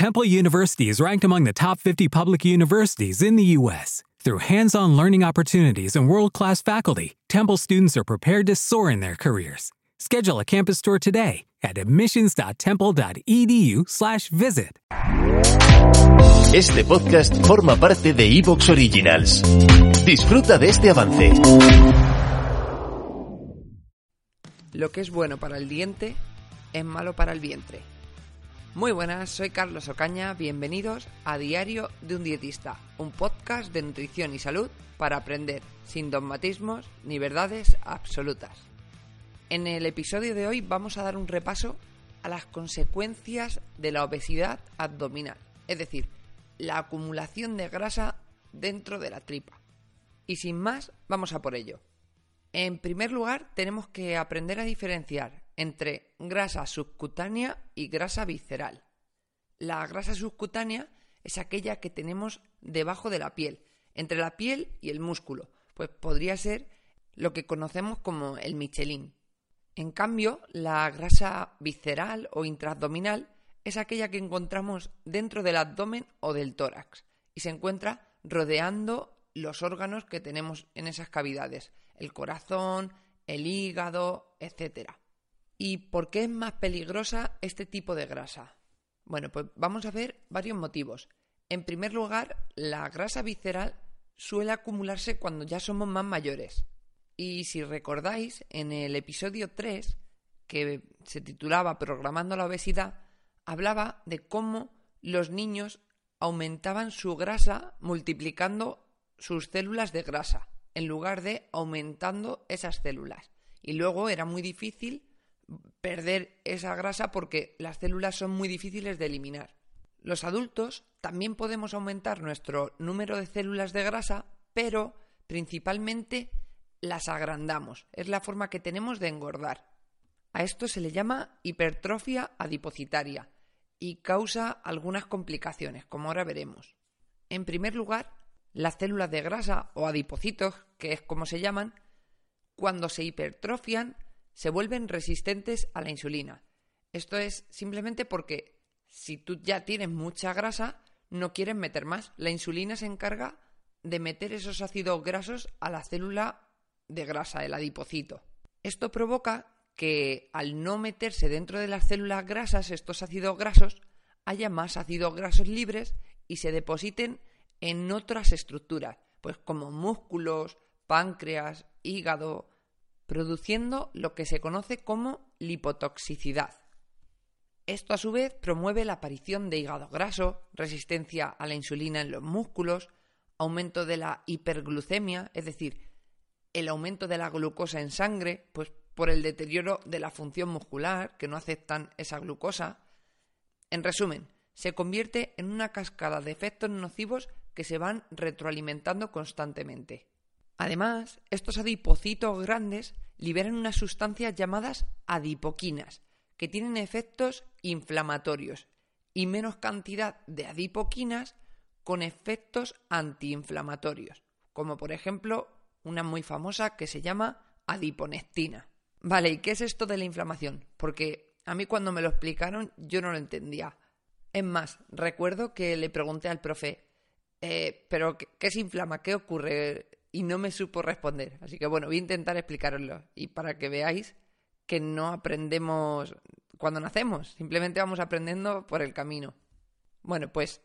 Temple University is ranked among the top 50 public universities in the U.S. Through hands on learning opportunities and world class faculty, Temple students are prepared to soar in their careers. Schedule a campus tour today at admissions.temple.edu/slash visit. Este podcast forma parte de Evox Originals. Disfruta de este avance. Lo que es bueno para el diente es malo para el vientre. Muy buenas, soy Carlos Ocaña, bienvenidos a Diario de un Dietista, un podcast de nutrición y salud para aprender sin dogmatismos ni verdades absolutas. En el episodio de hoy vamos a dar un repaso a las consecuencias de la obesidad abdominal, es decir, la acumulación de grasa dentro de la tripa. Y sin más, vamos a por ello. En primer lugar, tenemos que aprender a diferenciar entre grasa subcutánea y grasa visceral. La grasa subcutánea es aquella que tenemos debajo de la piel, entre la piel y el músculo, pues podría ser lo que conocemos como el Michelin. En cambio, la grasa visceral o intraabdominal es aquella que encontramos dentro del abdomen o del tórax y se encuentra rodeando los órganos que tenemos en esas cavidades, el corazón, el hígado, etcétera. ¿Y por qué es más peligrosa este tipo de grasa? Bueno, pues vamos a ver varios motivos. En primer lugar, la grasa visceral suele acumularse cuando ya somos más mayores. Y si recordáis, en el episodio 3, que se titulaba Programando la obesidad, hablaba de cómo los niños aumentaban su grasa multiplicando sus células de grasa, en lugar de aumentando esas células. Y luego era muy difícil perder esa grasa porque las células son muy difíciles de eliminar. Los adultos también podemos aumentar nuestro número de células de grasa, pero principalmente las agrandamos. Es la forma que tenemos de engordar. A esto se le llama hipertrofia adipocitaria y causa algunas complicaciones, como ahora veremos. En primer lugar, las células de grasa o adipocitos, que es como se llaman, cuando se hipertrofian, se vuelven resistentes a la insulina. Esto es simplemente porque si tú ya tienes mucha grasa, no quieres meter más. La insulina se encarga de meter esos ácidos grasos a la célula de grasa, el adipocito. Esto provoca que al no meterse dentro de las células grasas estos ácidos grasos, haya más ácidos grasos libres y se depositen en otras estructuras, pues como músculos, páncreas, hígado, produciendo lo que se conoce como lipotoxicidad. Esto a su vez promueve la aparición de hígado graso, resistencia a la insulina en los músculos, aumento de la hiperglucemia, es decir, el aumento de la glucosa en sangre, pues por el deterioro de la función muscular, que no aceptan esa glucosa. En resumen, se convierte en una cascada de efectos nocivos que se van retroalimentando constantemente. Además, estos adipocitos grandes liberan unas sustancias llamadas adipoquinas, que tienen efectos inflamatorios, y menos cantidad de adipoquinas con efectos antiinflamatorios, como por ejemplo una muy famosa que se llama adiponectina. Vale, ¿y qué es esto de la inflamación? Porque a mí cuando me lo explicaron yo no lo entendía. Es más, recuerdo que le pregunté al profe, eh, ¿pero qué, qué se inflama? ¿Qué ocurre? Y no me supo responder. Así que bueno, voy a intentar explicaroslo y para que veáis que no aprendemos cuando nacemos, simplemente vamos aprendiendo por el camino. Bueno, pues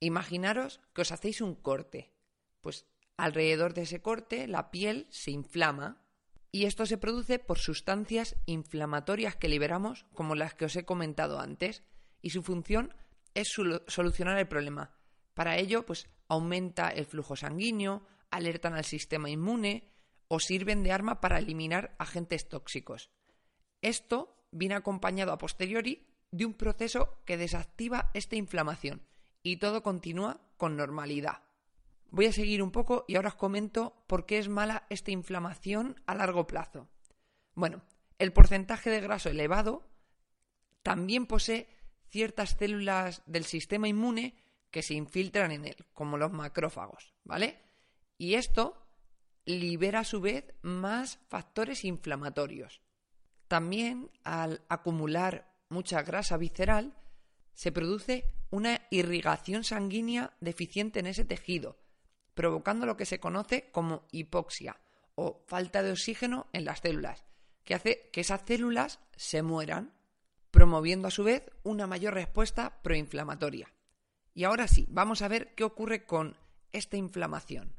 imaginaros que os hacéis un corte. Pues alrededor de ese corte la piel se inflama y esto se produce por sustancias inflamatorias que liberamos como las que os he comentado antes y su función es solucionar el problema. Para ello, pues aumenta el flujo sanguíneo, alertan al sistema inmune o sirven de arma para eliminar agentes tóxicos. Esto viene acompañado a posteriori de un proceso que desactiva esta inflamación y todo continúa con normalidad. Voy a seguir un poco y ahora os comento por qué es mala esta inflamación a largo plazo. Bueno, el porcentaje de graso elevado también posee ciertas células del sistema inmune que se infiltran en él, como los macrófagos, ¿vale? Y esto libera a su vez más factores inflamatorios. También al acumular mucha grasa visceral, se produce una irrigación sanguínea deficiente en ese tejido, provocando lo que se conoce como hipoxia o falta de oxígeno en las células, que hace que esas células se mueran, promoviendo a su vez una mayor respuesta proinflamatoria. Y ahora sí, vamos a ver qué ocurre con esta inflamación.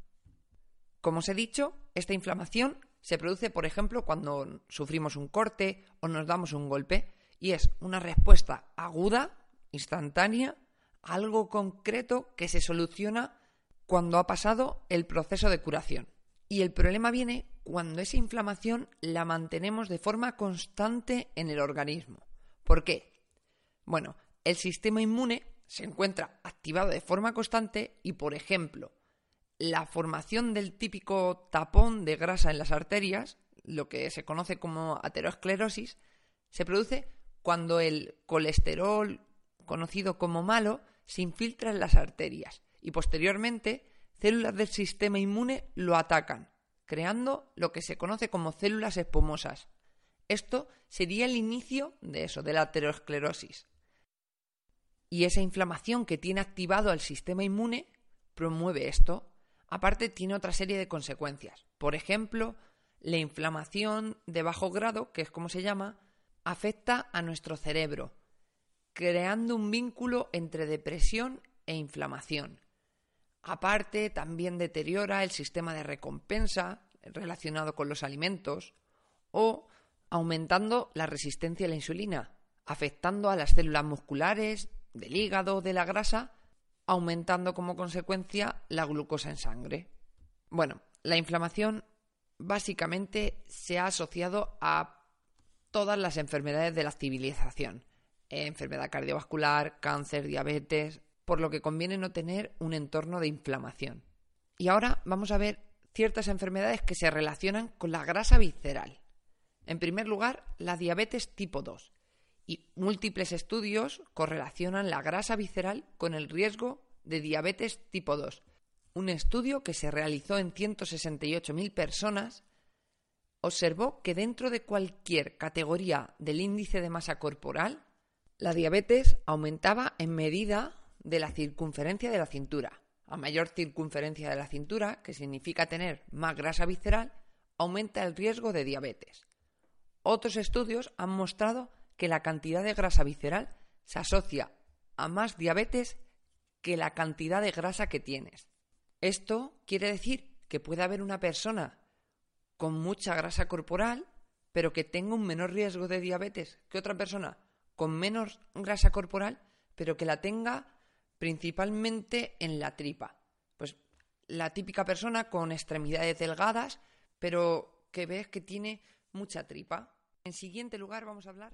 Como os he dicho, esta inflamación se produce, por ejemplo, cuando sufrimos un corte o nos damos un golpe, y es una respuesta aguda, instantánea, algo concreto que se soluciona cuando ha pasado el proceso de curación. Y el problema viene cuando esa inflamación la mantenemos de forma constante en el organismo. ¿Por qué? Bueno, el sistema inmune se encuentra activado de forma constante y, por ejemplo, la formación del típico tapón de grasa en las arterias, lo que se conoce como aterosclerosis, se produce cuando el colesterol, conocido como malo, se infiltra en las arterias y posteriormente células del sistema inmune lo atacan, creando lo que se conoce como células espumosas. Esto sería el inicio de eso, de la aterosclerosis. Y esa inflamación que tiene activado al sistema inmune promueve esto. Aparte tiene otra serie de consecuencias. Por ejemplo, la inflamación de bajo grado, que es como se llama, afecta a nuestro cerebro, creando un vínculo entre depresión e inflamación. Aparte, también deteriora el sistema de recompensa relacionado con los alimentos o aumentando la resistencia a la insulina, afectando a las células musculares, del hígado, de la grasa, aumentando como consecuencia la glucosa en sangre. Bueno, la inflamación básicamente se ha asociado a todas las enfermedades de la civilización, enfermedad cardiovascular, cáncer, diabetes, por lo que conviene no tener un entorno de inflamación. Y ahora vamos a ver ciertas enfermedades que se relacionan con la grasa visceral. En primer lugar, la diabetes tipo 2. Y múltiples estudios correlacionan la grasa visceral con el riesgo de diabetes tipo 2. Un estudio que se realizó en 168.000 personas observó que dentro de cualquier categoría del índice de masa corporal, la diabetes aumentaba en medida de la circunferencia de la cintura. A mayor circunferencia de la cintura, que significa tener más grasa visceral, aumenta el riesgo de diabetes. Otros estudios han mostrado que la cantidad de grasa visceral se asocia a más diabetes que la cantidad de grasa que tienes. Esto quiere decir que puede haber una persona con mucha grasa corporal, pero que tenga un menor riesgo de diabetes que otra persona con menos grasa corporal, pero que la tenga principalmente en la tripa. Pues la típica persona con extremidades delgadas, pero que ves que tiene mucha tripa. En siguiente lugar vamos a hablar.